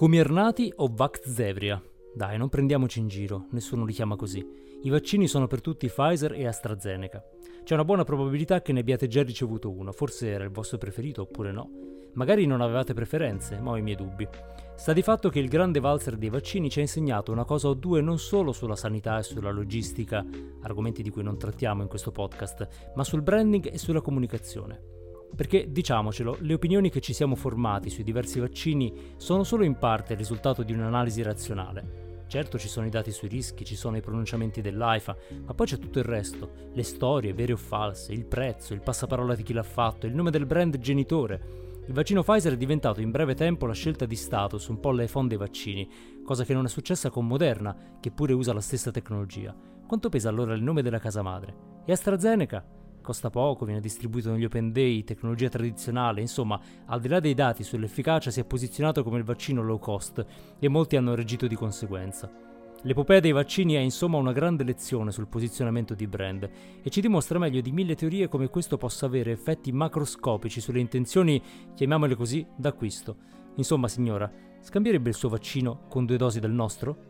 Comirnati o Vaxzevria? Dai, non prendiamoci in giro, nessuno li chiama così. I vaccini sono per tutti Pfizer e AstraZeneca. C'è una buona probabilità che ne abbiate già ricevuto uno, forse era il vostro preferito oppure no. Magari non avevate preferenze, ma ho i miei dubbi. Sta di fatto che il grande valzer dei vaccini ci ha insegnato una cosa o due non solo sulla sanità e sulla logistica, argomenti di cui non trattiamo in questo podcast, ma sul branding e sulla comunicazione. Perché, diciamocelo, le opinioni che ci siamo formati sui diversi vaccini sono solo in parte il risultato di un'analisi razionale. Certo ci sono i dati sui rischi, ci sono i pronunciamenti dell'AIFA, ma poi c'è tutto il resto, le storie vere o false, il prezzo, il passaparola di chi l'ha fatto, il nome del brand genitore. Il vaccino Pfizer è diventato in breve tempo la scelta di Stato su un po' l'iPhone dei vaccini, cosa che non è successa con Moderna, che pure usa la stessa tecnologia. Quanto pesa allora il nome della casa madre? E AstraZeneca? Costa poco, viene distribuito negli open day, tecnologia tradizionale, insomma, al di là dei dati sull'efficacia si è posizionato come il vaccino low cost e molti hanno reagito di conseguenza. L'epopea dei vaccini è insomma una grande lezione sul posizionamento di brand e ci dimostra meglio di mille teorie come questo possa avere effetti macroscopici sulle intenzioni, chiamiamole così, d'acquisto. Insomma, signora, scambierebbe il suo vaccino con due dosi del nostro?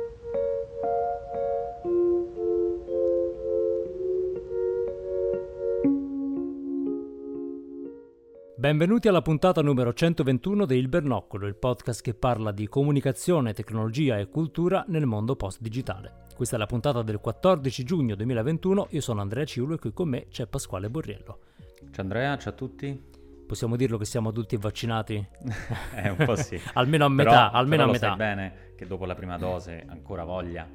Benvenuti alla puntata numero 121 di Il Bernoccolo, il podcast che parla di comunicazione, tecnologia e cultura nel mondo post-digitale. Questa è la puntata del 14 giugno 2021, io sono Andrea Ciulo e qui con me c'è Pasquale Borriello. Ciao Andrea, ciao a tutti. Possiamo dirlo che siamo tutti vaccinati? Eh, un po' sì. almeno a metà, Però- almeno però a metà. sai bene che dopo la prima dose ancora voglia,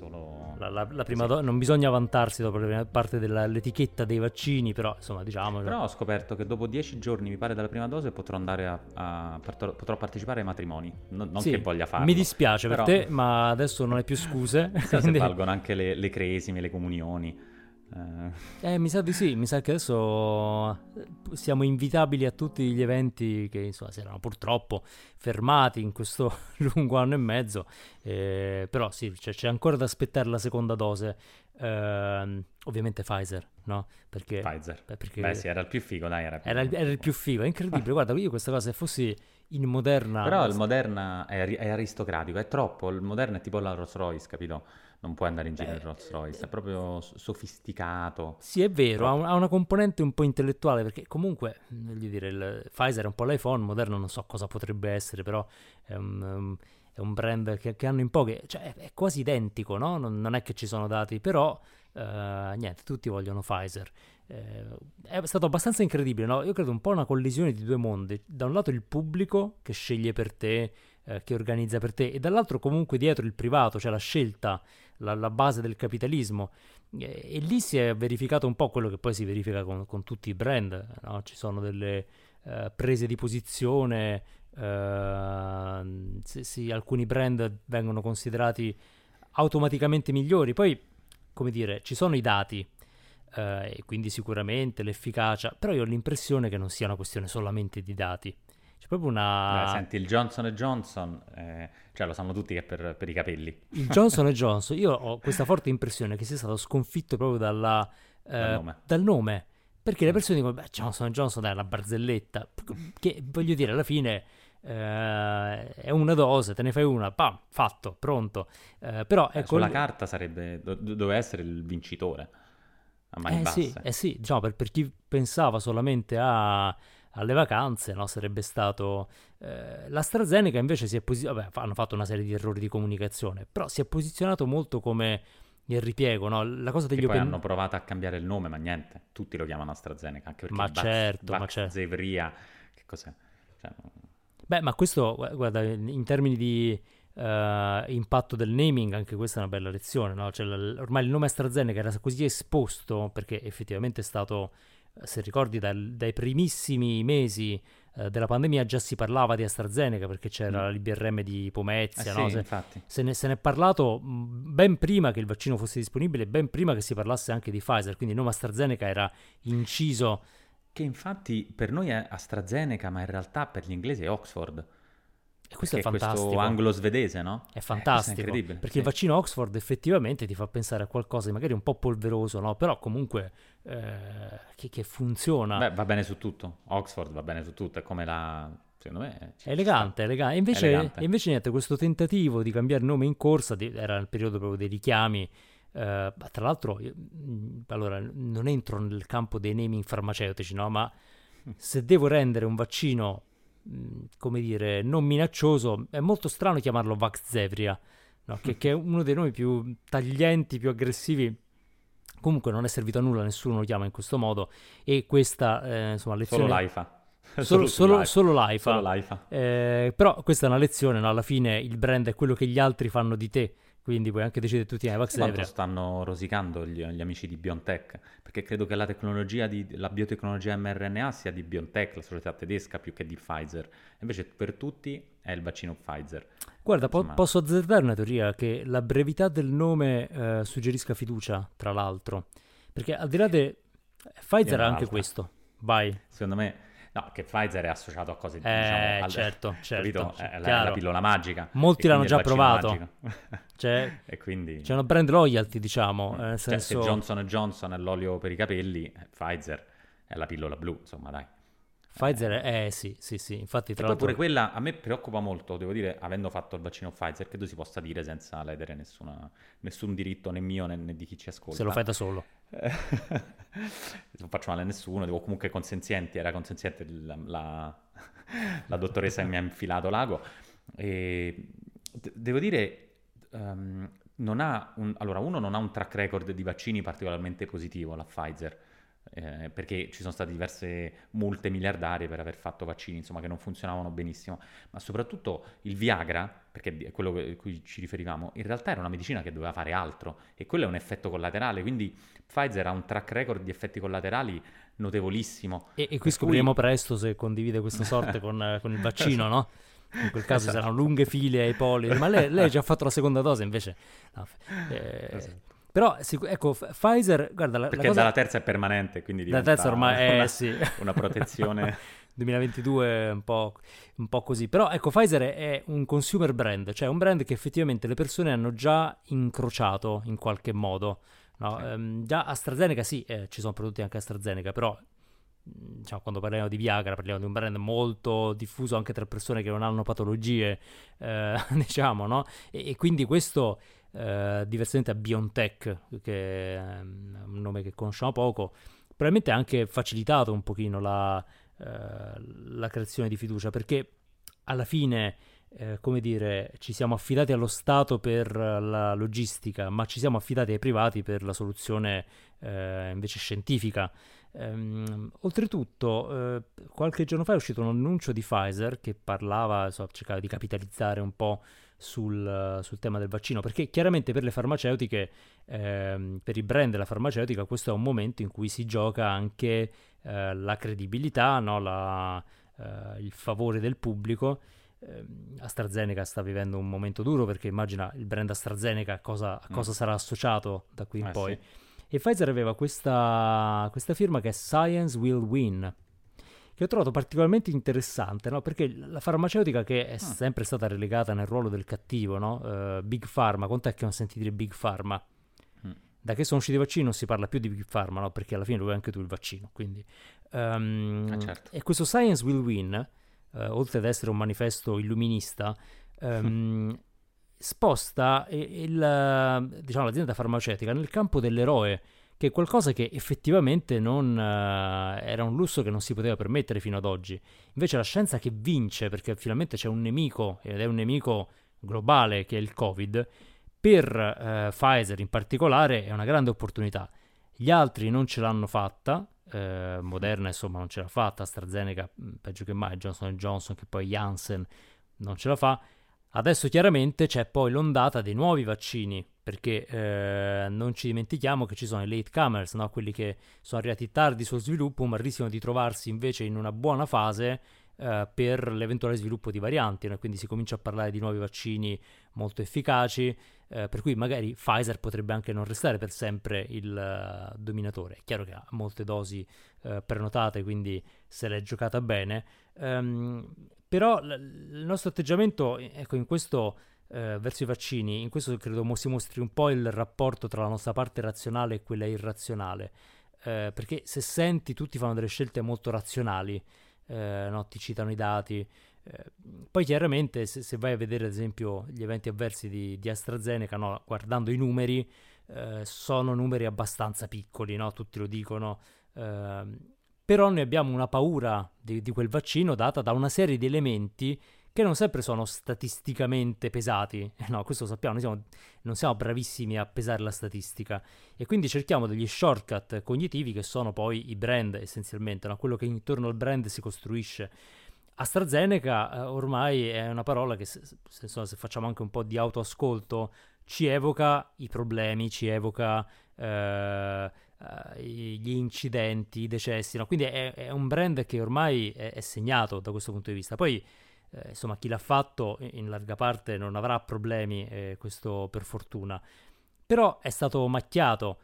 solo... La, la- la prima così. do- non bisogna vantarsi dopo la prima parte dell'etichetta dei vaccini, però insomma diciamo... Però ho scoperto che dopo dieci giorni, mi pare, dalla prima dose potrò andare a... a- potrò, potrò partecipare ai matrimoni. Non, non Sì, che voglia farlo. Mi dispiace però- per te, ma adesso non hai più scuse. Se quindi- valgono anche le, le cresime, le comunioni. Eh, Eh, mi sa di sì, mi sa che adesso eh, siamo invitabili a tutti gli eventi che insomma si erano purtroppo fermati in questo lungo anno e mezzo, eh, però sì, cioè, c'è ancora da aspettare la seconda dose, Ehm, ovviamente Pfizer, no? Perché, Pfizer. beh, perché Beh sì, era il più figo, dai. Era, era, il, era il più figo, è incredibile, guarda, io questa cosa se fossi in Moderna... Però il Moderna è, è aristocratico, è troppo. Il Moderna è tipo la Rolls Royce, capito? Non puoi andare in giro in Rolls Royce, è proprio s- sofisticato. Sì, è vero, ha, un- ha una componente un po' intellettuale perché comunque, voglio dire, il Pfizer è un po' l'iPhone, Moderna non so cosa potrebbe essere, però è un, è un brand che, che hanno in poche, cioè è, è quasi identico, no? Non, non è che ci sono dati, però eh, niente, tutti vogliono Pfizer. Eh, è stato abbastanza incredibile, no? Io credo un po' una collisione di due mondi. Da un lato il pubblico che sceglie per te, eh, che organizza per te, e dall'altro comunque dietro il privato, cioè la scelta, la, la base del capitalismo. E, e lì si è verificato un po' quello che poi si verifica con, con tutti i brand, no? Ci sono delle eh, prese di posizione, eh, sì, sì, alcuni brand vengono considerati automaticamente migliori. Poi, come dire, ci sono i dati, eh, e quindi sicuramente l'efficacia, però io ho l'impressione che non sia una questione solamente di dati. C'è proprio una... Beh, senti, il Johnson Johnson, eh, cioè lo sanno tutti che è per, per i capelli. Il Johnson Johnson, io ho questa forte impressione che sia stato sconfitto proprio dalla, eh, Dal nome. dal nome. Perché le persone dicono, beh, Johnson Johnson è una barzelletta. Che voglio dire, alla fine eh, è una dose, te ne fai una, pam, fatto, pronto. Eh, però Eh, ecco. Sulla il- carta sarebbe, do- doveva essere il vincitore. A mani eh basse. sì, eh sì, diciamo, per, per chi pensava solamente a- alle vacanze, no, sarebbe stato... Eh, l'AstraZeneca invece si è posizionato, hanno fatto una serie di errori di comunicazione, però si è posizionato molto come il ripiego, no? La cosa degli Che poi open... hanno provato a cambiare il nome, ma niente, tutti lo chiamano AstraZeneca, anche perché Ma Vax- certo, ma certo. Vaxzevria, che cos'è? Cioè, Beh, ma questo, gu- guarda, in termini di eh, impatto del naming, anche questa è una bella lezione, no? Cioè, l- ormai il nome AstraZeneca era così esposto, perché effettivamente è stato se ricordi dal, dai primissimi mesi eh, della pandemia già si parlava di AstraZeneca perché c'era mm. l'IBRM di Pomezia, eh no? sì, se, infatti. se, ne, se ne è parlato ben prima che il vaccino fosse disponibile, ben prima che si parlasse anche di Pfizer, quindi il nome AstraZeneca era inciso. Che infatti per noi è AstraZeneca, ma in realtà per gli inglesi è Oxford. E questo è Perché fantastico. questo anglo-svedese, no? È Eh, fantastico. questo è incredibile. perché sì. il vaccino Oxford effettivamente ti fa pensare a qualcosa di magari un po' polveroso, no? Però comunque eh, che, che funziona. Beh, va bene su tutto. Oxford va bene su tutto, è come la... Secondo me... È elegante, è elegante. E invece, Elegante. invece niente, questo tentativo di cambiare nome in corsa di- era il periodo proprio dei richiami. eh, tra l'altro, io- allora, non entro nel campo dei naming farmaceutici, no? Ma se devo rendere un vaccino, come dire, non minaccioso, è molto strano chiamarlo Vaxzevria, no? che, che è uno dei nomi più taglienti, più aggressivi. Comunque non è servito a nulla, nessuno lo chiama in questo modo. E questa, eh, insomma, lezione... Solo l'AIFA. Solo, solo, solo l'AIFA. Solo l'AIFA. Eh, però questa è una lezione, no? alla fine il brand è quello che gli altri fanno di te, quindi puoi anche decidere tu ti chiami Quanto stanno rosicando gli, gli amici di BioNTech? Perché credo che la tecnologia di, la biotecnologia mRNA sia di BioNTech, la società tedesca, più che di Pfizer. Invece per tutti è il vaccino Pfizer. Guarda, po- posso azzardare una teoria che la brevità del nome eh, suggerisca fiducia, tra l'altro, perché al di là di Pfizer ha anche questo, vai, Secondo me, no, che Pfizer è associato a cose, Eh, diciamo, al- certo, certo, capito? È la, la pillola magica. Molti l'hanno già provato. Cioè, e quindi... c'è una brand loyalty, diciamo, eh, nel Cioè, senso... se Johnson Johnson è l'olio per i capelli, eh, Pfizer è la pillola blu, insomma, dai. Pfizer, è- eh sì, sì, sì, infatti tra l'altro... pure quella a me preoccupa molto, devo dire, avendo fatto il vaccino Pfizer, credo si possa dire senza ledere nessuna- nessun diritto né mio né, né di chi ci ascolta. Se lo fai da solo. Eh, non faccio male a nessuno, devo comunque consenzienti, era consenziente la, la- la dottoressa che mi ha infilato l'ago. E devo dire, ehm, non ha un, allora uno non ha un track record di vaccini particolarmente positivo, la Pfizer, eh, perché ci sono state diverse multe miliardarie per aver fatto vaccini, insomma, che non funzionavano benissimo, ma soprattutto il Viagra, perché è quello a cui ci riferivamo, in realtà era una medicina che doveva fare altro e quello è un effetto collaterale, quindi Pfizer ha un track record di effetti collaterali notevolissimo. E, e qui Per cui- scopriremo presto se condivide questa sorte con, eh, con il vaccino, no? In quel caso Esatto. saranno lunghe file ai polli, ma lei, lei ha già fatto la seconda dose invece. no, eh, Esatto. Però, ecco, Pfizer, guarda, la, la Perché cosa... dalla terza è permanente, quindi La diventa terza ormai è, una, sì. una protezione. 2022 è un po', un po' così. Però ecco, Pfizer è- un consumer brand, cioè un brand che effettivamente le persone hanno già incrociato in qualche modo. no? Sì. Ehm, già AstraZeneca sì, eh, ci sono prodotti anche AstraZeneca, però diciamo, quando parliamo di Viagra parliamo di un brand molto diffuso anche tra persone che non hanno patologie, eh, diciamo, no? E, e quindi questo, eh, diversamente a BioNTech, che è un nome che conosciamo poco, probabilmente ha anche facilitato un pochino la, eh, la creazione di fiducia, perché alla fine, eh, come dire, ci siamo affidati allo Stato per la logistica, ma ci siamo affidati ai privati per la soluzione eh, invece scientifica. Ehm, oltretutto, eh, qualche giorno fa è uscito un annuncio di Pfizer che parlava, insomma, cercava di capitalizzare un po' sul, sul tema del vaccino, perché chiaramente per le farmaceutiche, ehm, per i brand della farmaceutica, questo è un momento in cui si gioca anche eh, la credibilità, no? La, eh, il favore del pubblico. Ehm, AstraZeneca sta vivendo un momento duro perché immagina il brand AstraZeneca a cosa, a Mm. cosa sarà associato da qui in Eh, poi. sì. E Pfizer aveva questa, questa firma che è Science Will Win, che ho trovato particolarmente interessante, no? perché la farmaceutica che è sempre stata relegata nel ruolo del cattivo, no? Eh, Big Pharma, quant'è che non senti dire Big Pharma? Mm. Da che sono usciti i vaccini non si parla più di Big Pharma, no? perché alla fine lo vuoi anche tu il vaccino. Quindi, ehm, Ah, certo. E questo Science Will Win, eh, oltre ad essere un manifesto illuminista, ehm, sposta i- il, diciamo, l'azienda farmaceutica nel campo dell'eroe, che è qualcosa che effettivamente non, eh, era un lusso che non si poteva permettere fino ad oggi. Invece la scienza che vince, perché finalmente c'è un nemico, ed è un nemico globale che è il Covid, per eh, Pfizer in particolare è una grande opportunità. Gli altri non ce l'hanno fatta, eh, Moderna insomma non ce l'ha fatta, AstraZeneca mh, peggio che mai, Johnson Johnson che poi Janssen non ce la fa. Adesso chiaramente c'è poi l'ondata dei nuovi vaccini, perché eh, non ci dimentichiamo che ci sono i latecomers, no? quelli che sono arrivati tardi sul sviluppo, ma rischiano di trovarsi invece in una buona fase eh, per l'eventuale sviluppo di varianti, no? quindi si comincia a parlare di nuovi vaccini molto efficaci, eh, per cui magari Pfizer potrebbe anche non restare per sempre il uh, dominatore. È chiaro che ha molte dosi uh, prenotate, quindi se l'è giocata bene. Um, però l- il nostro atteggiamento, ecco, in questo uh, verso i vaccini, in questo credo si mostri un po' il rapporto tra la nostra parte razionale e quella irrazionale. perché se senti tutti fanno delle scelte molto razionali, no? ti citano i dati, eh, poi chiaramente se, se, vai a vedere ad esempio gli eventi avversi di, di AstraZeneca, no, guardando i numeri, eh, sono numeri abbastanza piccoli, no? tutti lo dicono, eh, però noi abbiamo una paura di, di, quel vaccino data da una serie di elementi che non sempre sono statisticamente pesati, no, questo lo sappiamo, noi siamo, non siamo bravissimi a pesare la statistica e quindi cerchiamo degli shortcut cognitivi che sono poi i brand essenzialmente, no? quello che intorno al brand si costruisce. AstraZeneca eh, ormai è una parola che se, se, se, facciamo anche un po' di autoascolto ci evoca i problemi, ci evoca eh, eh, gli incidenti, i decessi, no? quindi è, è, un brand che ormai è, è, segnato da questo punto di vista. Poi eh, insomma chi l'ha fatto in larga parte non avrà problemi, eh, questo per fortuna, però è stato macchiato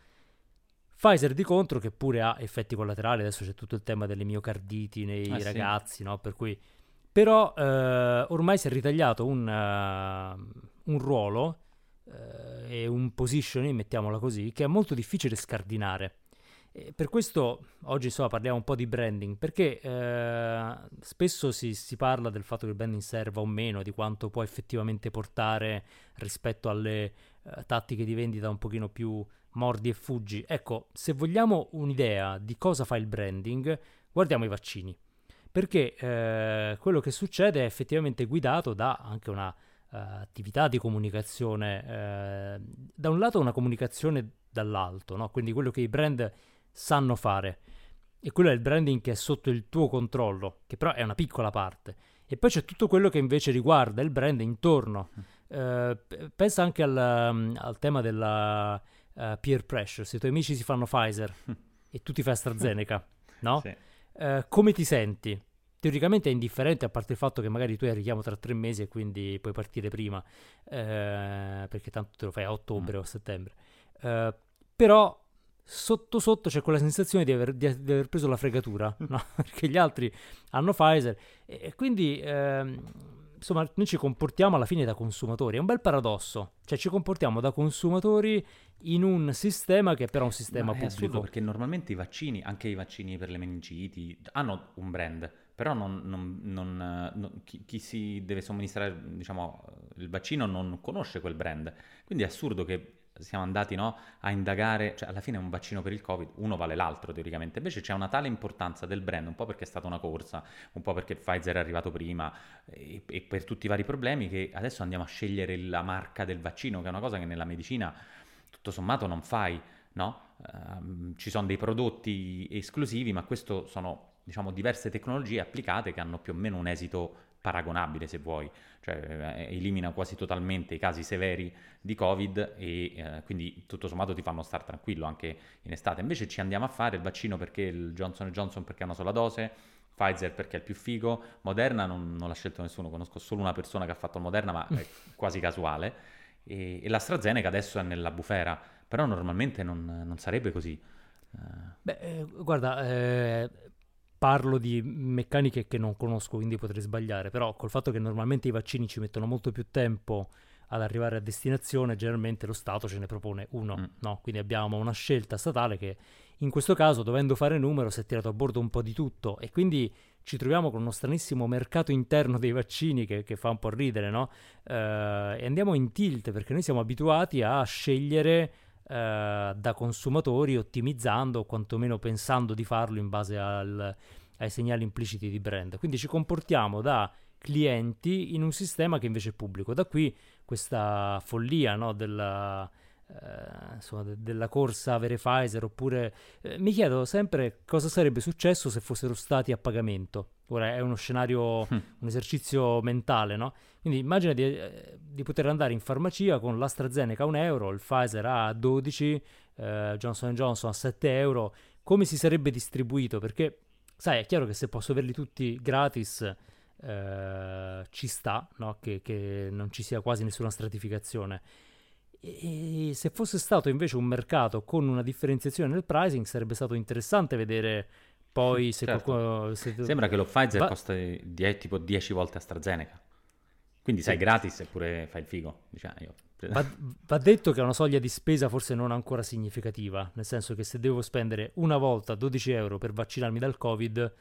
Pfizer di contro che pure ha effetti collaterali, adesso c'è tutto il tema delle miocarditi nei ah, ragazzi, sì. no? Per cui... Però eh, ormai si è ritagliato un, uh, un ruolo uh, e un positioning, mettiamola così, che è molto difficile scardinare. E per questo oggi insomma, parliamo un po' di branding, perché eh, spesso si, si, parla del fatto che il branding serva o meno, di quanto può effettivamente portare rispetto alle eh, tattiche di vendita un pochino più mordi e fuggi. Ecco, se vogliamo un'idea di cosa fa il branding, guardiamo i vaccini. Perché eh, quello che succede è effettivamente guidato da anche una uh, attività di comunicazione, eh, da un lato una comunicazione dall'alto, no? quindi quello che i brand sanno fare. E quello è il branding che è sotto il tuo controllo, che però è una piccola parte. E poi c'è tutto quello che invece riguarda il brand intorno. Uh, pensa anche al, um, al tema della uh, peer pressure, se i tuoi amici si fanno Pfizer e tu ti fai AstraZeneca, no? Sì. Uh, come ti senti? Teoricamente è indifferente, a parte il fatto che magari tu hai richiamo tra tre mesi e quindi puoi partire prima, uh, perché tanto te lo fai a ottobre mm. o a settembre. però sotto sotto c'è quella sensazione di aver, di, aver preso la fregatura, no? perché gli altri hanno Pfizer e, quindi ehm, insomma noi ci comportiamo alla fine da consumatori, è un bel paradosso, cioè ci comportiamo da consumatori in un sistema che però è un sistema Ma è pubblico. assurdo perché normalmente i vaccini, anche i vaccini per le meningiti, hanno un brand, però non, non, non, chi, chi, si deve somministrare diciamo, il vaccino non conosce quel brand. Quindi è assurdo che siamo andati no, a indagare, cioè alla fine un vaccino per il Covid, uno vale l'altro teoricamente, invece c'è una tale importanza del brand, un po' perché è stata una corsa, un po' perché Pfizer è arrivato prima e, e per tutti i vari problemi che adesso andiamo a scegliere la marca del vaccino, che è una cosa che nella medicina tutto sommato non fai, no? Uh, ci sono dei prodotti esclusivi, ma questo sono diciamo diverse tecnologie applicate che hanno più o meno un esito paragonabile se vuoi, cioè eh, elimina quasi totalmente i casi severi di Covid e eh, quindi tutto sommato ti fanno stare tranquillo anche in estate. Invece ci andiamo a fare il vaccino perché il Johnson Johnson perché ha una sola dose, Pfizer perché è il più figo, Moderna non, non l'ha scelto nessuno, conosco solo una persona che ha fatto il Moderna ma è quasi casuale e, e l'AstraZeneca adesso è nella bufera, però normalmente non, non sarebbe così. Uh... Beh, eh, guarda, eh, parlo di meccaniche che non conosco, quindi potrei sbagliare, però col fatto che normalmente i vaccini ci mettono molto più tempo ad arrivare a destinazione, generalmente lo Stato ce ne propone uno, mm. no? Quindi abbiamo una scelta statale che in questo caso, dovendo fare numero, si è tirato a bordo un po' di tutto e quindi ci troviamo con uno stranissimo mercato interno dei vaccini che, che fa un po' ridere, no? Uh, e andiamo in tilt perché noi siamo abituati a scegliere uh, da consumatori ottimizzando o quantomeno pensando di farlo in base al, ai segnali impliciti di brand. Quindi ci comportiamo da clienti in un sistema che invece è pubblico. Da qui questa follia no, della, eh, insomma, de- della corsa avere Pfizer oppure eh, mi chiedo sempre cosa sarebbe successo se fossero stati a pagamento Ora è uno scenario, mm. un esercizio mentale, no? Quindi immagina di, eh, di, poter andare in farmacia con l'AstraZeneca a un euro, il Pfizer a 12, eh, Johnson Johnson a 7 euro. Come si sarebbe distribuito? Perché, sai, è chiaro che se posso averli tutti gratis eh, ci sta, no? che, che non ci sia quasi nessuna stratificazione. E se fosse stato invece un mercato con una differenziazione nel pricing, sarebbe stato interessante vedere poi se certo. qualcuno... Se... Sembra che lo Pfizer Va... costa die, tipo 10 volte AstraZeneca. Quindi sai sì. gratis eppure fai il figo. Diciamo, io... va, va, detto che è una soglia di spesa forse non ancora significativa, nel senso che se devo spendere una volta 12 euro per vaccinarmi dal Covid,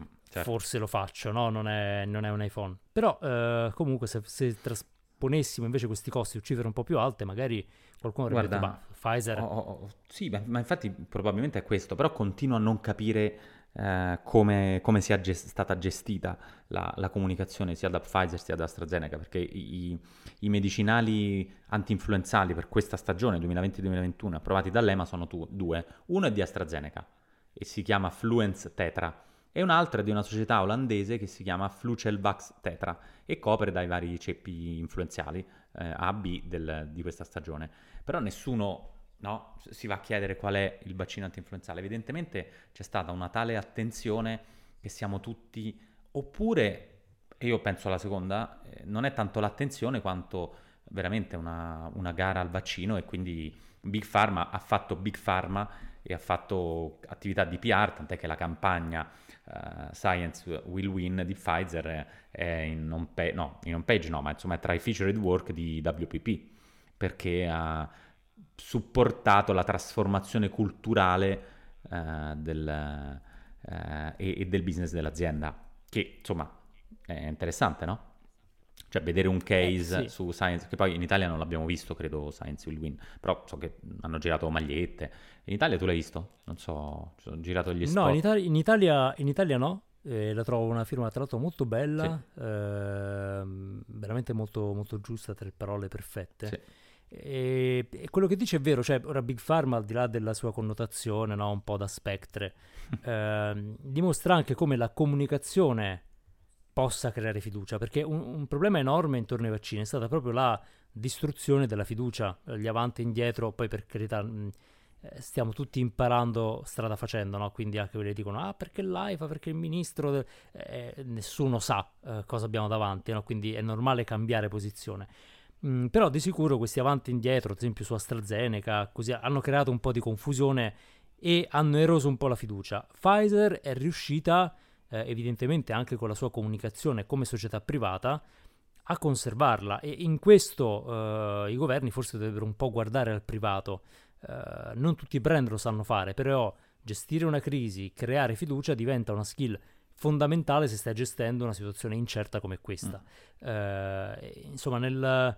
mm, certo. forse lo faccio, no? Non è, non è un iPhone. Però eh, comunque se, se trasponessimo invece questi costi su cifre un po' più alte, magari qualcuno avrebbe Guarda, detto, Pfizer... Oh, oh, sì, ma, ma, infatti probabilmente è questo, però continuo a non capire eh, come, come, sia gest- stata gestita la, la, comunicazione sia da Pfizer sia da AstraZeneca, perché i, i medicinali anti-influenzali per questa stagione 2020-2021 approvati dall'EMA sono tu- due. Uno è di AstraZeneca e si chiama Fluence Tetra e un altro è di una società olandese che si chiama Flucelvax Tetra e copre dai vari ceppi influenzali eh, A, B del, di questa stagione. Però nessuno no, si va a chiedere qual è il vaccino antinfluenzale. Evidentemente c'è stata una tale attenzione che siamo tutti, oppure, e io penso alla seconda, eh, non è tanto l'attenzione quanto veramente una, una gara al vaccino e quindi Big Pharma ha fatto Big Pharma e ha fatto attività di PR, tant'è che la campagna uh, Science Will Win di Pfizer è in on, pa- no, in on page no, ma insomma è tra i featured work di WPP, perché ha supportato la trasformazione culturale uh, del, uh, e, e, del business dell'azienda, che insomma è interessante, no? Cioè vedere un case eh, sì. su Science, che poi in Italia non l'abbiamo visto, credo Science Will Win, però so che hanno girato magliette. In Italia tu l'hai visto? Non so, sono girato gli spot. No, in, Italia, in Italia, in Italia no, eh, la trovo una firma tra l'altro molto bella, sì. eh, veramente molto, molto giusta, tre parole perfette. Sì. E, e, quello che dice è vero, cioè ora Big Pharma al di là della sua connotazione, no, un po' da spectre, eh, dimostra anche come la comunicazione possa creare fiducia, perché un, un, problema enorme intorno ai vaccini è stata proprio la distruzione della fiducia, gli avanti e indietro, poi per carità mh, eh, stiamo tutti imparando strada facendo, no? quindi anche quelli dicono ah perché l'AIFA, perché il ministro, eh, nessuno sa eh, cosa abbiamo davanti, no? quindi è normale cambiare posizione. Mm, però di sicuro questi avanti e indietro, ad esempio su AstraZeneca, così, hanno creato un po' di confusione e hanno eroso un po' la fiducia. Pfizer è riuscita, eh, evidentemente anche con la sua comunicazione come società privata, a conservarla e in questo eh, i governi forse dovrebbero un po' guardare al privato. Eh, non tutti i brand lo sanno fare, però gestire una crisi, creare fiducia diventa una skill fondamentale se stai gestendo una situazione incerta come questa. Mm. Eh, insomma, nel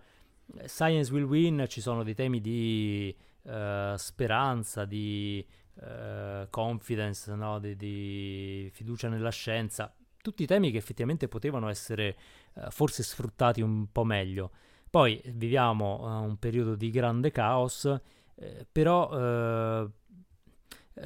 Science Will Win ci sono dei temi di uh, speranza, di uh, confidence, no? di, di, fiducia nella scienza, tutti temi che effettivamente potevano essere uh, forse sfruttati un po' meglio. Poi viviamo un periodo di grande caos, eh, però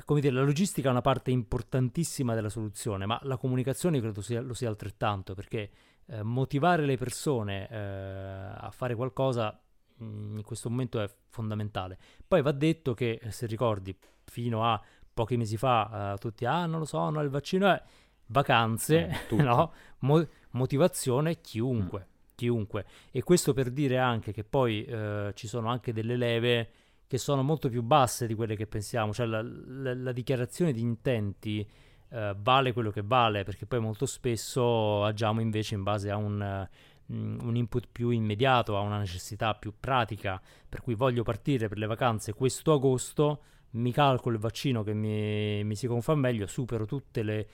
come dire, la logistica è una parte importantissima della soluzione, ma la comunicazione credo sia, lo sia altrettanto, perché eh, motivare le persone eh, a fare qualcosa in questo momento è fondamentale. Poi va detto che, se ricordi, fino a pochi mesi fa uh, tutti, ah non lo so, no, il vaccino è vacanze, eh, no? Mo- motivazione, chiunque, mm. chiunque. E questo per dire anche che poi uh, ci sono anche delle leve che sono molto più basse di quelle che pensiamo, cioè la, la, la dichiarazione di intenti uh, vale quello che vale, perché poi molto spesso agiamo invece in base a un, uh, un, input più immediato, a una necessità più pratica, per cui voglio partire per le vacanze questo agosto, mi calcolo il vaccino che mi, mi si confà meglio, supero tutte le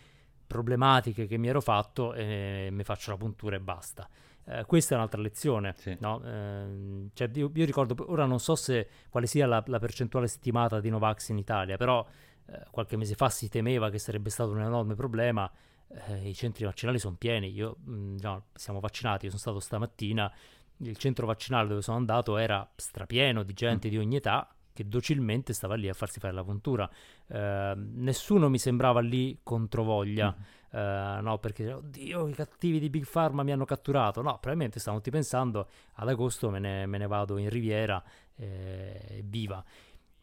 problematiche che mi ero fatto e mi faccio la puntura e basta. Eh, questa è un'altra lezione, sì. no? eh, cioè io, io, ricordo, ora non so se quale sia la, la percentuale stimata di Novax in Italia, però eh, qualche mese fa si temeva che sarebbe stato un enorme problema. Eh, I centri vaccinali sono pieni. Io, mh, mm, no, siamo vaccinati. Io sono stato stamattina. Il centro vaccinale dove sono andato era strapieno di gente mm. di ogni età che docilmente stava lì a farsi fare la puntura. Eh, nessuno mi sembrava lì controvoglia. Mm. Uh, no, perché oddio, i cattivi di Big Pharma mi hanno catturato. No, probabilmente stavano tutti pensando ad agosto me ne, me ne vado in Riviera eh, viva.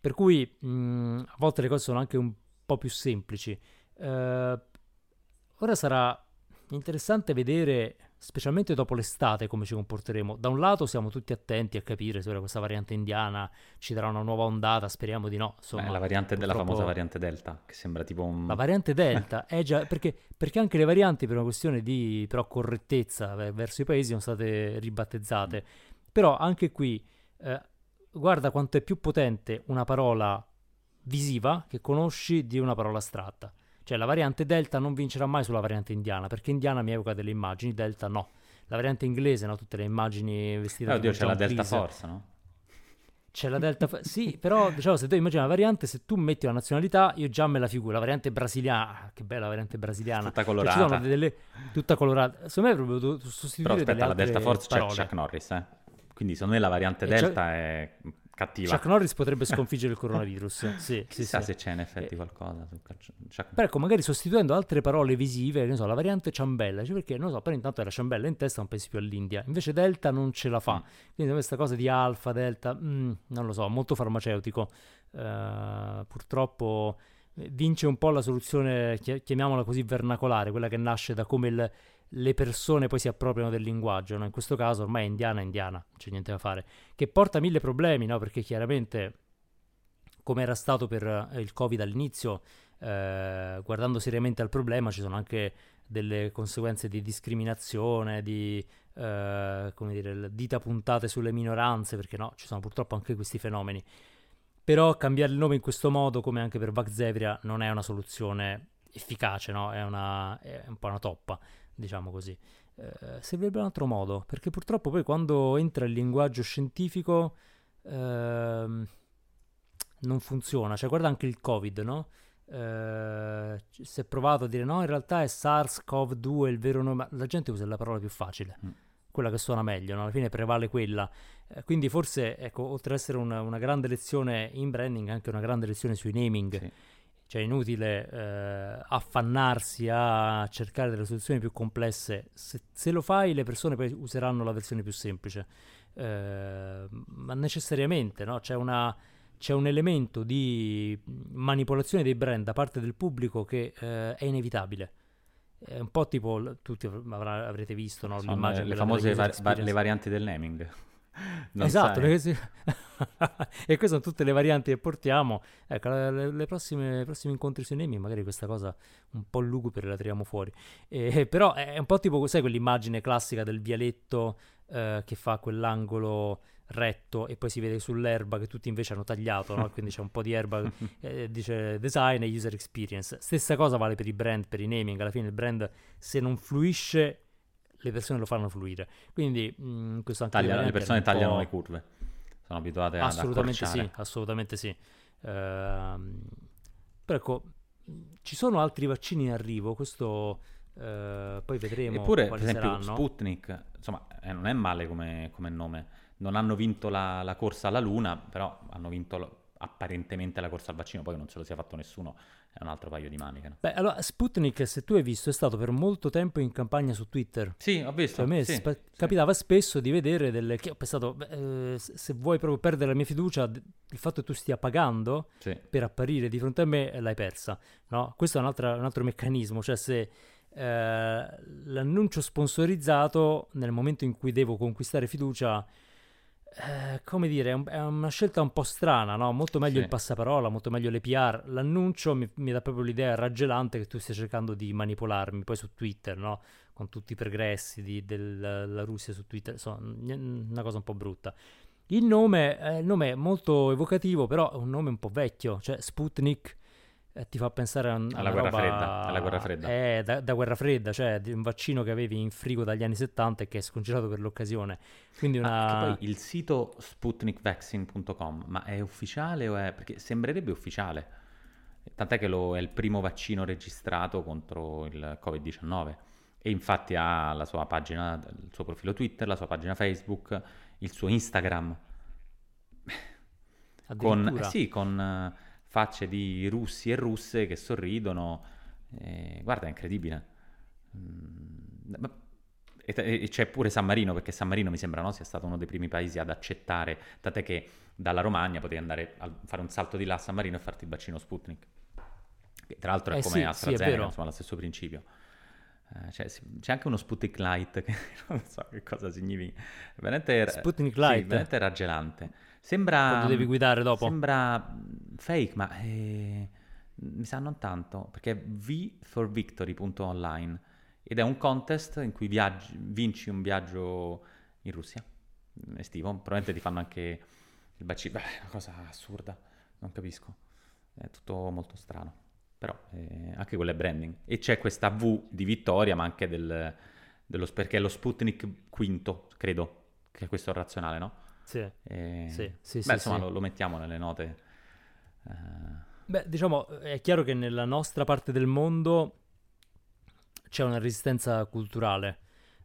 Per cui mh, mm, a volte le cose sono anche un po' più semplici. Uh, ora sarà interessante vedere specialmente dopo l'estate, come ci comporteremo. Da un lato siamo tutti attenti a capire se ora questa variante indiana ci darà una nuova ondata, speriamo di no. Insomma, Beh, la variante della famosa variante Delta, che sembra tipo un... La variante Delta, è già, perché, perché, anche le varianti per una questione di però, correttezza verso i paesi sono state ribattezzate. Però anche qui, eh, guarda quanto è più potente una parola visiva che conosci di una parola astratta. Cioè la variante Delta non vincerà mai sulla variante indiana, perché indiana mi evoca delle immagini, Delta no. La variante inglese, no? Tutte le immagini vestite... Eh, oddio, c'è la Delta Force, no? C'è la Delta Force, sì, però diciamo se tu immagini la variante, se tu metti la nazionalità, io già me la figuro, la variante brasiliana, ah, che bella la variante brasiliana. Tutta colorata. Cioè, delle, tutta colorata. Secondo me avrebbero dovuto sostituire Però aspetta, la Delta Force parole. c'è Chuck Norris, eh? Quindi secondo me la variante Delta è cattiva. Chuck Norris potrebbe sconfiggere il coronavirus. Sì, Chissà sì, se c'è in effetti eh, qualcosa su Chuck... Però ecco, magari sostituendo altre parole visive, ne so, la variante ciambella, cioè perché, non so, però intanto era ciambella in testa, non pensi più all'India. Invece Delta non ce la fa. Mm. Quindi questa cosa di alfa, delta, mm, non lo so, molto farmaceutico. Uh, purtroppo eh, vince un po' la soluzione, chiamiamola così, vernacolare, quella che nasce da come il le persone poi si appropriano del linguaggio, no? in questo caso ormai è indiana è indiana, non c'è niente da fare, che porta mille problemi, no? perché chiaramente come era stato per eh, il Covid all'inizio, eh, guardando seriamente al problema ci sono anche delle conseguenze di discriminazione, di eh, come dire, dita puntate sulle minoranze, perché no, ci sono purtroppo anche questi fenomeni. Però cambiare il nome in questo modo, come anche per Vaxzevria, non è una soluzione efficace, no? è, una, è un po' una toppa diciamo così. Eh, servirebbe un altro modo, perché purtroppo poi quando entra il linguaggio scientifico ehm, non funziona. Cioè, guarda anche il Covid, no? Eh, si è provato a dire no, in realtà è SARS-CoV-2 il vero nome, la gente usa la parola più facile. Mm quella che suona meglio, no? alla fine prevale quella. Eh, quindi forse, ecco, oltre ad essere una, una, grande lezione in branding, anche una grande lezione sui naming. Sì. Cioè è inutile eh, affannarsi a cercare delle soluzioni più complesse. Se, se, lo fai le persone poi useranno la versione più semplice. Eh, ma necessariamente no? c'è, una, c'è, un elemento di manipolazione dei brand da parte del pubblico che eh, è inevitabile. È un po' tipo, tutti avr- avrete visto no? l'immagine. Le famose var- le varianti del naming. Non esatto, sì. e queste sono tutte le varianti che portiamo. Ecco, le, prossime, prossimi incontri sui Nemi, magari questa cosa un po' lugubre la tiriamo fuori. E, però è un po' tipo, sai, quell'immagine classica del vialetto eh, che fa quell'angolo retto e poi si vede sull'erba che tutti invece hanno tagliato, no? quindi c'è un po' di erba, eh, dice design e user experience. Stessa cosa vale per i brand, per i naming, alla fine il brand se non fluisce le persone lo fanno fluire. Quindi mh, mm, questo anche Taglia, le persone tagliano le curve, sono abituate a Assolutamente sì, assolutamente sì. Uh, però ecco, ci sono altri vaccini in arrivo, questo uh, poi vedremo Eppure, per esempio, saranno. Sputnik, insomma, eh, non è male come, come nome. Non hanno vinto la, la, corsa alla Luna, però hanno vinto apparentemente la corsa al vaccino, poi non se lo sia fatto nessuno è un altro paio di maniche. No? Beh, allora, Sputnik, se tu hai visto, è stato per molto tempo in campagna su Twitter. Sì, ho visto. Cioè, a me sì, sp- sì. capitava spesso di vedere delle... Che ho pensato, eh, se vuoi proprio perdere la mia fiducia, il fatto che tu stia pagando sì. per apparire di fronte a me, l'hai persa. No? Questo è un, un altro meccanismo, cioè se... Eh, l'annuncio sponsorizzato nel momento in cui devo conquistare fiducia eh, come dire, è, un, è, una scelta un po' strana, no? Molto meglio sì. il passaparola, molto meglio le PR. L'annuncio mi, mi, dà proprio l'idea raggelante che tu stia cercando di manipolarmi poi su Twitter, no? Con tutti i progressi di, della Russia su Twitter, insomma, una cosa un po' brutta. Il nome, eh, il nome è molto evocativo, però è un nome un po' vecchio, cioè Sputnik eh, ti fa pensare a, alla, guerra fredda, alla guerra fredda. Eh, da, da, guerra fredda, cioè di un vaccino che avevi in frigo dagli anni 70 e che è scongelato per l'occasione. Quindi una... Ah, il sito sputnikvaccine.com, ma è ufficiale o è... perché sembrerebbe ufficiale. Tant'è che lo, è il primo vaccino registrato contro il Covid-19 e infatti ha la sua pagina, il suo profilo Twitter, la sua pagina Facebook, il suo Instagram. Con, eh sì, con facce di russi e russe che sorridono. Eh, guarda, è incredibile. Mm, e, e, c'è pure San Marino, perché San Marino mi sembra no, sia stato uno dei primi paesi ad accettare, tant'è che dalla Romagna potevi andare a fare un salto di là a San Marino e farti il vaccino Sputnik. Che tra l'altro è eh come sì, AstraZeneca, sì, insomma, lo stesso principio. Eh, cioè, c'è anche uno Sputnik Light che non so che cosa significa. Veramente, Sputnik Light? Sì, veramente raggelante. Sembra... Quando devi guidare dopo? Sembra fake, ma eh, mi sa non tanto, perché è v4victory.online ed è un contest in cui viaggi, vinci un viaggio in Russia estivo. Probabilmente ti fanno anche il bacino. Beh, è una cosa assurda, non capisco. È tutto molto strano. Però eh, anche quello è branding. E c'è questa V di vittoria, ma anche del, dello, perché è lo Sputnik quinto, credo, che è questo razionale, no? Sì. E, eh, sì, sì, beh, sì, insomma, sì. Lo, lo, mettiamo nelle note. Uh... Beh, diciamo, è chiaro che nella nostra parte del mondo c'è una resistenza culturale.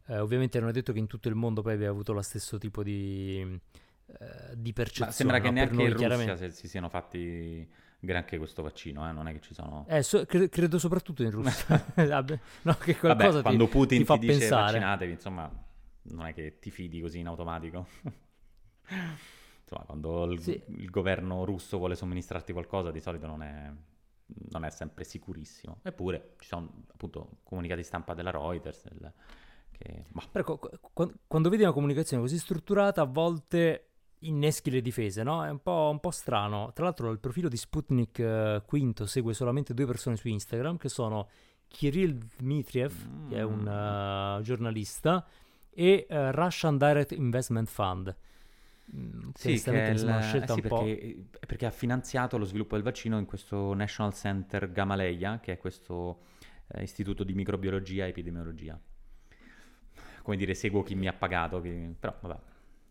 Eh, ovviamente non è detto che in tutto il mondo poi abbia avuto lo stesso tipo di, eh, di percezione. Ma sembra che no? neanche noi, in Russia se, si siano fatti granché questo vaccino, eh? non è che ci sono... Eh, so, cre- credo soprattutto in Russia. no, che qualcosa Vabbè, quando ti, Putin ti, fa ti dice pensare. vaccinatevi, insomma, non è che ti fidi così in automatico. insomma, quando il, Sì. il governo russo vuole somministrarti qualcosa, di solito non è, non è sempre sicurissimo. Eppure ci sono appunto comunicati stampa della Reuters, del- che... boh, Però quando vedi una comunicazione così strutturata, a volte inneschi le difese, no? È un po', un po' strano. Tra l'altro, il profilo di Sputnik eh, Quinto segue solamente due persone su Instagram, che sono Kirill Dmitriev, che è un Mm. eh, giornalista, e eh, Russian Direct Investment Fund. Mm, Sì, che è il- scelta eh sì, un po'... perché, perché ha finanziato lo sviluppo del vaccino in questo National Center Gamaleya, che è questo eh, istituto di microbiologia e epidemiologia. Come dire, seguo chi mi ha pagato, chi- però vabbè,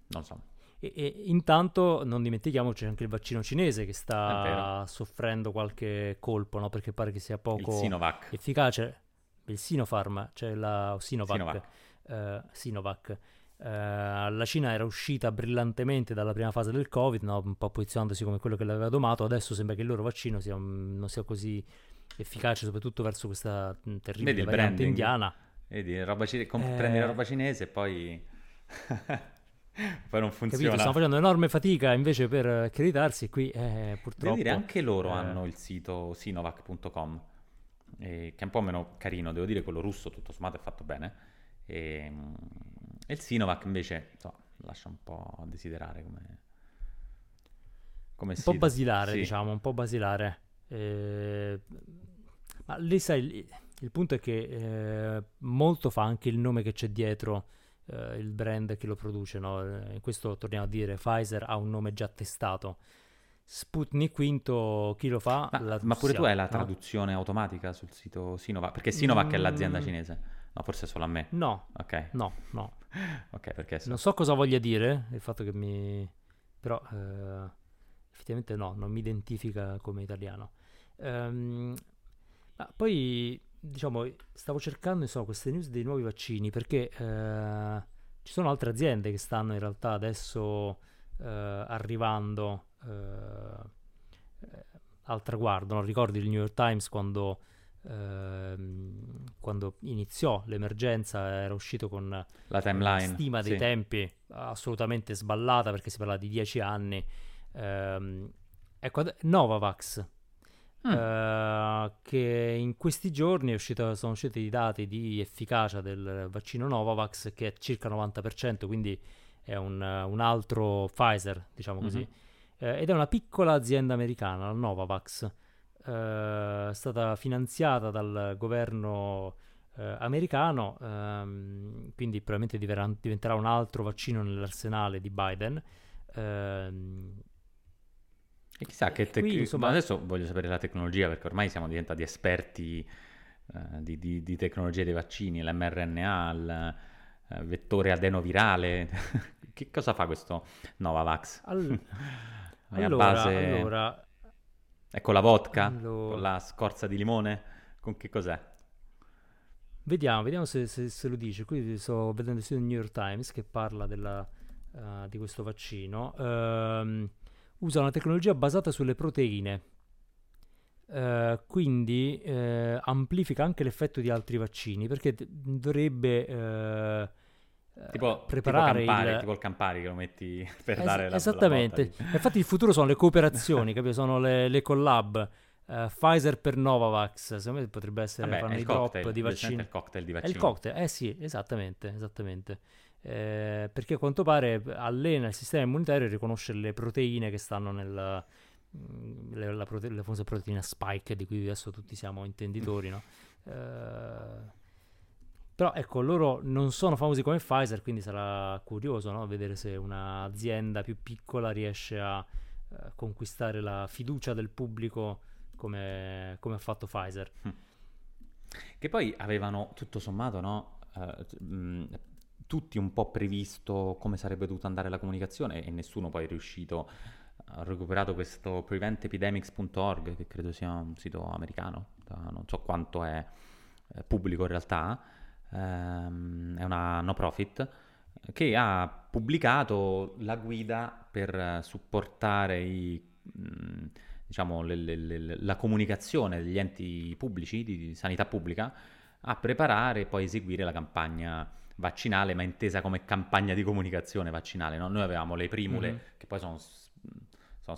non so. E, e intanto non dimentichiamoci anche il vaccino cinese che sta soffrendo qualche colpo, no? Perché pare che sia poco Il Sinovac. efficace. Il Sinopharm, cioè la Sinovac. Sinovac. eh, Sinovac. Eh, la Cina era uscita brillantemente dalla prima fase del Covid, no? un po' posizionandosi come quello che l'aveva domato. Adesso sembra che il loro vaccino sia, non sia così efficace, soprattutto verso questa mm, terribile Vedi variante branding? indiana. Vedi, roba cine- comp- Eh. prendi la roba cinese e poi... poi non Capito? funziona. Stanno facendo enorme fatica invece per accreditarsi. Qui eh, purtroppo. Devo dire, anche loro eh, hanno il sito sinovac.com, eh, che è un po' meno carino, devo dire, quello russo tutto sommato è fatto bene. E, mm, e il Sinovac invece, insomma, lascia un po' a desiderare come, come un po' sito. basilare, Sì. diciamo, un po' basilare. Eh, ma lì sai, il, il punto è che eh, molto fa anche il nome che c'è dietro eh, il brand che lo produce, no? Eh, questo torniamo a dire, Pfizer ha un nome già testato. Sputnik quinto, chi lo fa? Ma, ma pure tu hai la no? traduzione automatica sul sito Sinovac? Perché Sinovac è l'azienda Mm. cinese. No, forse solo a me. No, Ok, no, no. ok, perché so- Non so cosa voglia dire il fatto che mi... però eh, effettivamente no, non mi identifica come italiano. Ehm, ma poi, diciamo, stavo cercando insomma, queste news dei nuovi vaccini perché eh, ci sono altre aziende che stanno in realtà adesso eh, arrivando eh, eh, al traguardo. No? Ricordi il New York Times quando... ehm, quando iniziò l'emergenza era uscito con la timeline. stima dei sì. tempi assolutamente sballata perché si parla di 10 anni. Ehm, ecco, Novavax, Mm. eh, che in questi giorni è uscito- sono usciti i dati di efficacia del vaccino Novavax che è circa 90%, quindi è un, un altro Pfizer, diciamo così. Mhm. Eh, ed è una piccola azienda americana, la Novavax, eh, è stata finanziata dal governo eh, americano, ehm, quindi probabilmente diverrà- diventerà un altro vaccino nell'arsenale di Biden. Ehm, E chissà che E tec- qui, insomma- ma adesso voglio sapere la tecnologia perché ormai siamo diventati esperti eh, di, di, di tecnologie dei vaccini, l'mRNA, il eh, vettore adenovirale. che cosa fa questo Novavax? al- È a allora, base... allora, È con la vodka? allora- Con la scorza di limone? Con che cos'è? Vediamo, vediamo se, se- se lo dice. Qui sto vedendo il sito del New York Times che parla della, eh, di questo vaccino. Ehm, usa una tecnologia basata sulle proteine. eh, quindi eh, amplifica anche l'effetto di altri vaccini perché d- dovrebbe eh, tipo, preparare tipo Campari, il... tipo il Campari che lo metti per Es- dare la esattamente. la Infatti il futuro sono le cooperazioni, capito? Sono le, le collab. Eh, Pfizer per Novavax, secondo me potrebbe essere Vabbè, fanno è i drop cocktail, di vaccini. il cocktail di È vaccini. il cocktail, eh sì, esattamente, esattamente. Eh, perché a quanto pare allena il sistema immunitario e riconosce le proteine che stanno nel mm, le, la prote- le famose proteine spike di cui adesso tutti siamo intenditori, no? Eh, però ecco, loro non sono famosi come Pfizer, quindi sarà curioso no? vedere se un'azienda più piccola riesce a eh, conquistare la fiducia del pubblico come, come ha fatto Pfizer. Che poi avevano tutto sommato, no? mh, tutti un po' previsto come sarebbe dovuta andare la comunicazione e nessuno poi è riuscito. Ha recuperato questo preventepidemics.org, che credo sia un sito americano, non so quanto è eh, pubblico in realtà, ehm, è una no profit, che ha pubblicato la guida per supportare i, mh, diciamo, le- le- le- la comunicazione degli enti pubblici di, di sanità pubblica a preparare e poi eseguire la campagna vaccinale, ma intesa come campagna di comunicazione vaccinale. no? Noi avevamo le primule Mhm. che poi sono, sono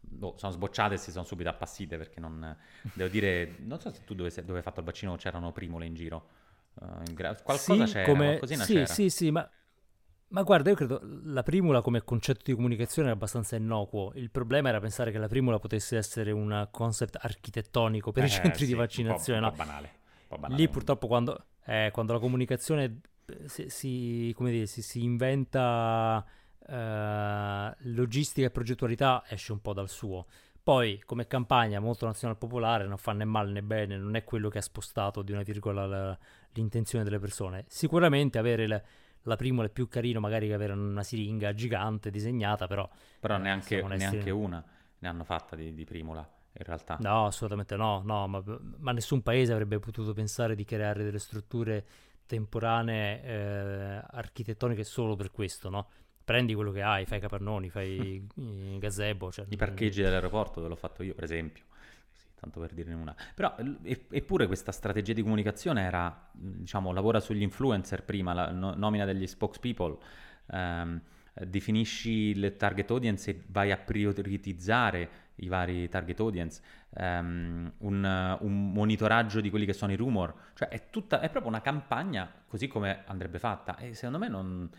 boh, sono sbocciate e si sono subito appassite perché non... Devo dire, non so se tu dove, sei- dove hai fatto il vaccino c'erano primule in giro. Eh, in gra- qualcosa Sì, c'era, come- sì, c'era. Sì, sì, ma, ma guarda, io credo la primula come concetto di comunicazione è abbastanza innocuo. Il problema era pensare che la primula potesse essere un concept architettonico per i Eh, centri sì, di un po'- vaccinazione. Un no? po', banale. un po' banale. Lì purtroppo quando, eh, quando la comunicazione eh, si, si- come dire, si, si inventa eh, logistica e progettualità esce un po' dal suo. Poi come campagna molto nazional popolare non fa né male né bene, non è quello che ha spostato di una virgola la- l'intenzione delle persone. Sicuramente avere la, la primola è più carino magari che avere una siringa gigante disegnata, però Però eh, neanche, neanche una ne hanno fatta di, di primula, in realtà. No, assolutamente no, no, ma, ma nessun paese avrebbe potuto pensare di creare delle strutture temporanee eh, architettoniche solo per questo, no? Prendi quello che hai, fai capannoni, fai gazebo, cioè, I parcheggi dell'aeroporto ve l'ho fatto io, per esempio. Tanto per dirne una. Però, eppure questa strategia di comunicazione era, diciamo, lavora sugli influencer prima, la no- nomina degli spokespeople, ehm, definisci il target audience e vai a prioritizzare i vari target audience, ehm, un, un monitoraggio di quelli che sono i rumor, cioè è, tutta, è proprio una campagna così come andrebbe fatta e secondo me non,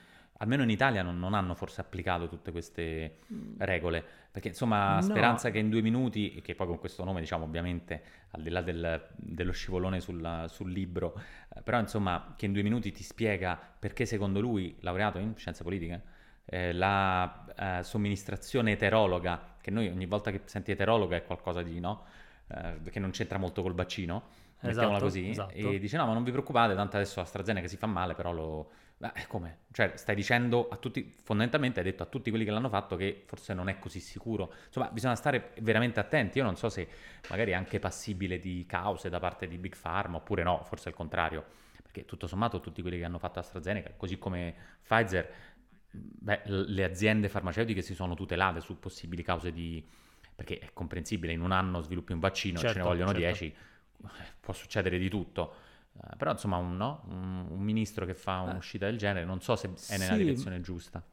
almeno in Italia non, non hanno forse applicato tutte queste regole, perché insomma No. Speranza che in due minuti, e che poi con questo nome diciamo ovviamente al di là del- dello scivolone sul, sul libro, eh, però insomma che in due minuti ti spiega perché secondo lui, laureato in scienze politiche, eh, la eh, somministrazione eterologa, che noi ogni volta che senti eterologa è qualcosa di no, eh, che non c'entra molto col vaccino, mettiamola Esatto, così, esatto. e dice no ma non vi preoccupate, tanto adesso AstraZeneca si fa male, però lo... Beh, come? Cioè, stai dicendo a tutti, fondamentalmente hai detto a tutti quelli che l'hanno fatto che forse non è così sicuro. Insomma, bisogna stare veramente attenti. Io non so se magari è anche passibile di cause da parte di Big Pharma, oppure no, forse è il contrario. Perché tutto sommato tutti quelli che hanno fatto AstraZeneca, così come Pfizer, beh, le aziende farmaceutiche si sono tutelate su possibili cause di... Perché è comprensibile, in un anno sviluppi un vaccino, ce ne Certo, vogliono certo. 10, può succedere di tutto. Eh, però insomma un, no? un, un ministro che fa Eh. un'uscita del genere non so se è nella Sì. direzione giusta.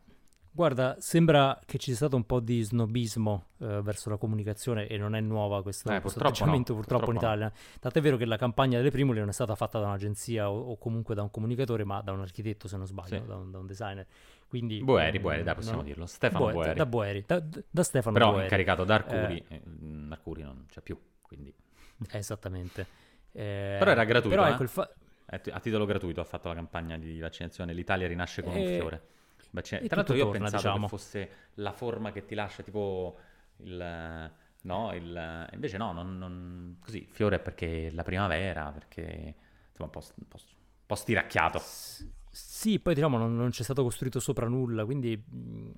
Guarda, sembra che ci sia stato un po' di snobismo eh, verso la comunicazione e non è nuova questo, Eh, questo purtroppo atteggiamento no, purtroppo, purtroppo in Italia. Tant'è vero che la campagna delle primule non è stata fatta da un'agenzia o, o comunque da un comunicatore, ma da un architetto, se non sbaglio, Sì. da, un, da un designer. Quindi, Boeri, mm, Boeri, dai, possiamo no? dirlo. Stefano Boe- Boeri. Da Boeri, da, da Stefano Però Boeri. incaricato da Arcuri, eh, mm, Arcuri non c'è più, quindi... Eh, Esattamente. Eh, Però era gratuito, Però eh? ecco il fa- Eh, A titolo gratuito ha fatto la campagna di vaccinazione. L'Italia rinasce con un E- fiore. Vaccina- Tra l'altro io ho torna, pensato diciamo. che fosse la forma che ti lascia tipo il... No, il... invece no, non, non- così, fiore perché la primavera, perché insomma un po', un po', stiracchiato. Sì, poi diciamo non, non c'è stato costruito sopra nulla, quindi mh,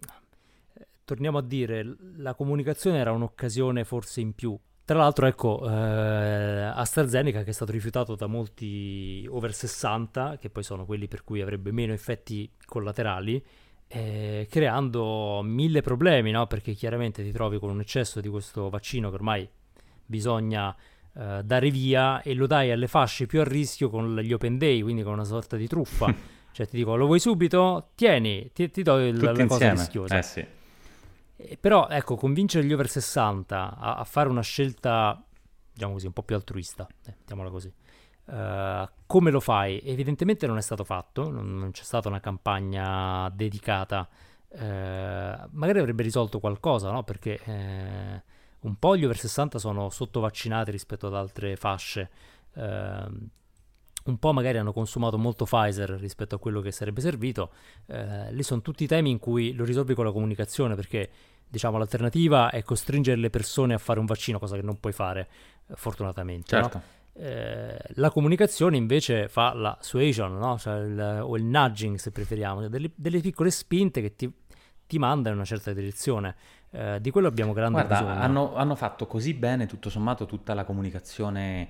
eh, torniamo a dire, la comunicazione era un'occasione forse in più. Tra l'altro, ecco, eh, AstraZeneca che è stato rifiutato da molti over 60, che poi sono quelli per cui avrebbe meno effetti collaterali, eh, creando mille problemi, no? Perché chiaramente ti trovi con un eccesso di questo vaccino che ormai bisogna uh, dare via e lo dai alle fasce più a rischio con gli open day, quindi con una sorta di truffa. cioè ti dico, lo vuoi subito? Tieni, ti, ti do il, la insieme. cosa rischiosa. Eh sì. Eh, però ecco, convincere gli over 60 a, a, fare una scelta, diciamo così, un po' più altruista, eh, mettiamola così. Uh, come lo fai? Evidentemente non è stato fatto, non, non c'è stata una campagna dedicata, uh, magari avrebbe risolto qualcosa, no? Perché uh, un po' gli over 60 sono sottovaccinati rispetto ad altre fasce, ehm, un po' magari hanno consumato molto Pfizer rispetto a quello che sarebbe servito, eh, lì sono tutti temi in cui lo risolvi con la comunicazione perché diciamo l'alternativa è costringere le persone a fare un vaccino, cosa che non puoi fare fortunatamente. Certo. No? Eh, la comunicazione invece fa la suasion, no? cioè il, o il nudging se preferiamo, cioè delle, delle, piccole spinte che ti, ti mandano in una certa direzione. Eh, di quello abbiamo grande Guarda, bisogno. Hanno, hanno, fatto così bene, tutto sommato, tutta la comunicazione,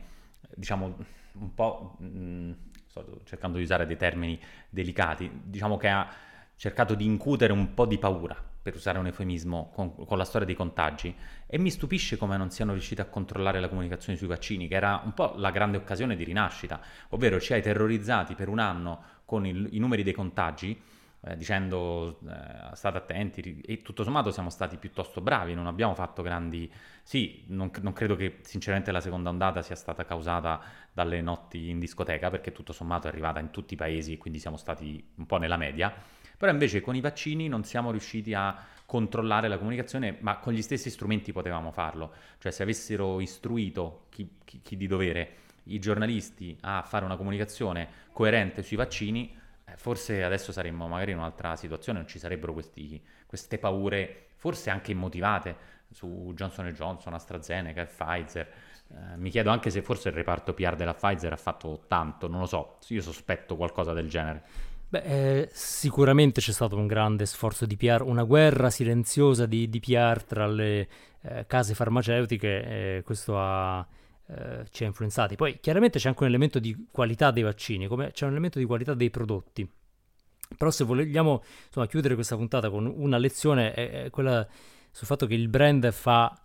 diciamo, un po'... Mh, mm, sto cercando di usare dei termini delicati, diciamo che ha cercato di incutere un po' di paura per usare un eufemismo, con, con, la storia dei contagi. E mi stupisce come non siano riusciti a controllare la comunicazione sui vaccini, che era un po' la grande occasione di rinascita, ovvero ci hai terrorizzati per un anno con il, i numeri dei contagi, eh, dicendo eh, state attenti e tutto sommato siamo stati piuttosto bravi, non abbiamo fatto grandi... Sì, non, non credo che sinceramente la seconda ondata sia stata causata dalle notti in discoteca, perché tutto sommato è arrivata in tutti i paesi e quindi siamo stati un po' nella media però invece con i vaccini non siamo riusciti a controllare la comunicazione, ma con gli stessi strumenti potevamo farlo. Cioè se avessero istruito chi, chi, chi di dovere i giornalisti a fare una comunicazione coerente sui vaccini, forse adesso saremmo magari in un'altra situazione, non ci sarebbero questi, queste paure, forse anche immotivate, su Johnson Johnson, AstraZeneca e Pfizer. Eh, mi chiedo anche se forse il reparto PR della Pfizer ha fatto tanto, non lo so, io sospetto qualcosa del genere. Beh, eh, sicuramente c'è stato un grande sforzo di PR, una guerra silenziosa di, di PR tra le eh, case farmaceutiche e questo ha, eh, ci ha influenzati. Poi chiaramente c'è anche un elemento di qualità dei vaccini, come c'è un elemento di qualità dei prodotti. Però se vogliamo insomma, chiudere questa puntata con una lezione è, è quella sul fatto che il brand fa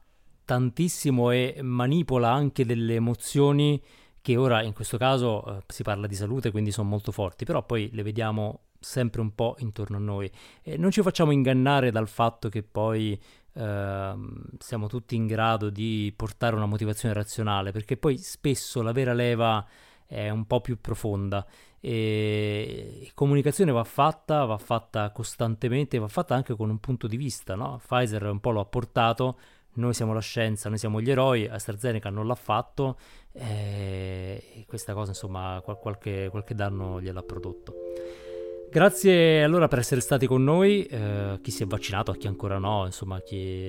tantissimo e manipola anche delle emozioni che ora in questo caso eh, si parla di salute, quindi sono molto forti, però poi le vediamo sempre un po' intorno a noi. E non ci facciamo ingannare dal fatto che poi eh, siamo tutti in grado di portare una motivazione razionale, perché poi spesso la vera leva è un po' più profonda e comunicazione va fatta, va fatta costantemente, va fatta anche con un punto di vista, no? Pfizer un po' lo ha portato, noi siamo la scienza, noi siamo gli eroi, AstraZeneca non l'ha fatto eh, e questa cosa insomma qualche, qualche danno gliel'ha prodotto. Grazie allora per essere stati con noi, eh, chi si è vaccinato, a chi ancora no, insomma chi,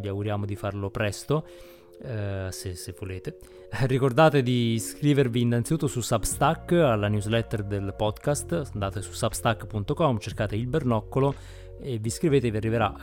vi auguriamo di farlo presto. Uh, se, se, volete. Ricordate di iscrivervi innanzitutto su Substack alla newsletter del podcast. Andate su substack.com, cercate il bernoccolo e vi iscrivete, vi arriverà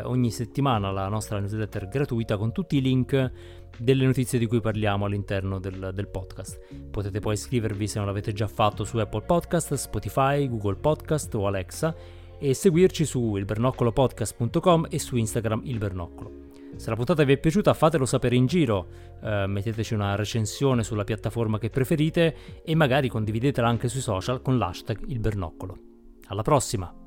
eh, ogni settimana la nostra newsletter gratuita con tutti i link delle notizie di cui parliamo all'interno del, del, podcast. Potete poi iscrivervi se non l'avete già fatto su Apple Podcast, Spotify, Google Podcast o Alexa e seguirci su ilbernoccolopodcast.com e su Instagram ilbernoccolo. Se la puntata vi è piaciuta fatelo sapere in giro, eh, metteteci una recensione sulla piattaforma che preferite e magari condividetela anche sui social con l'hashtag ilbernoccolo. Alla prossima!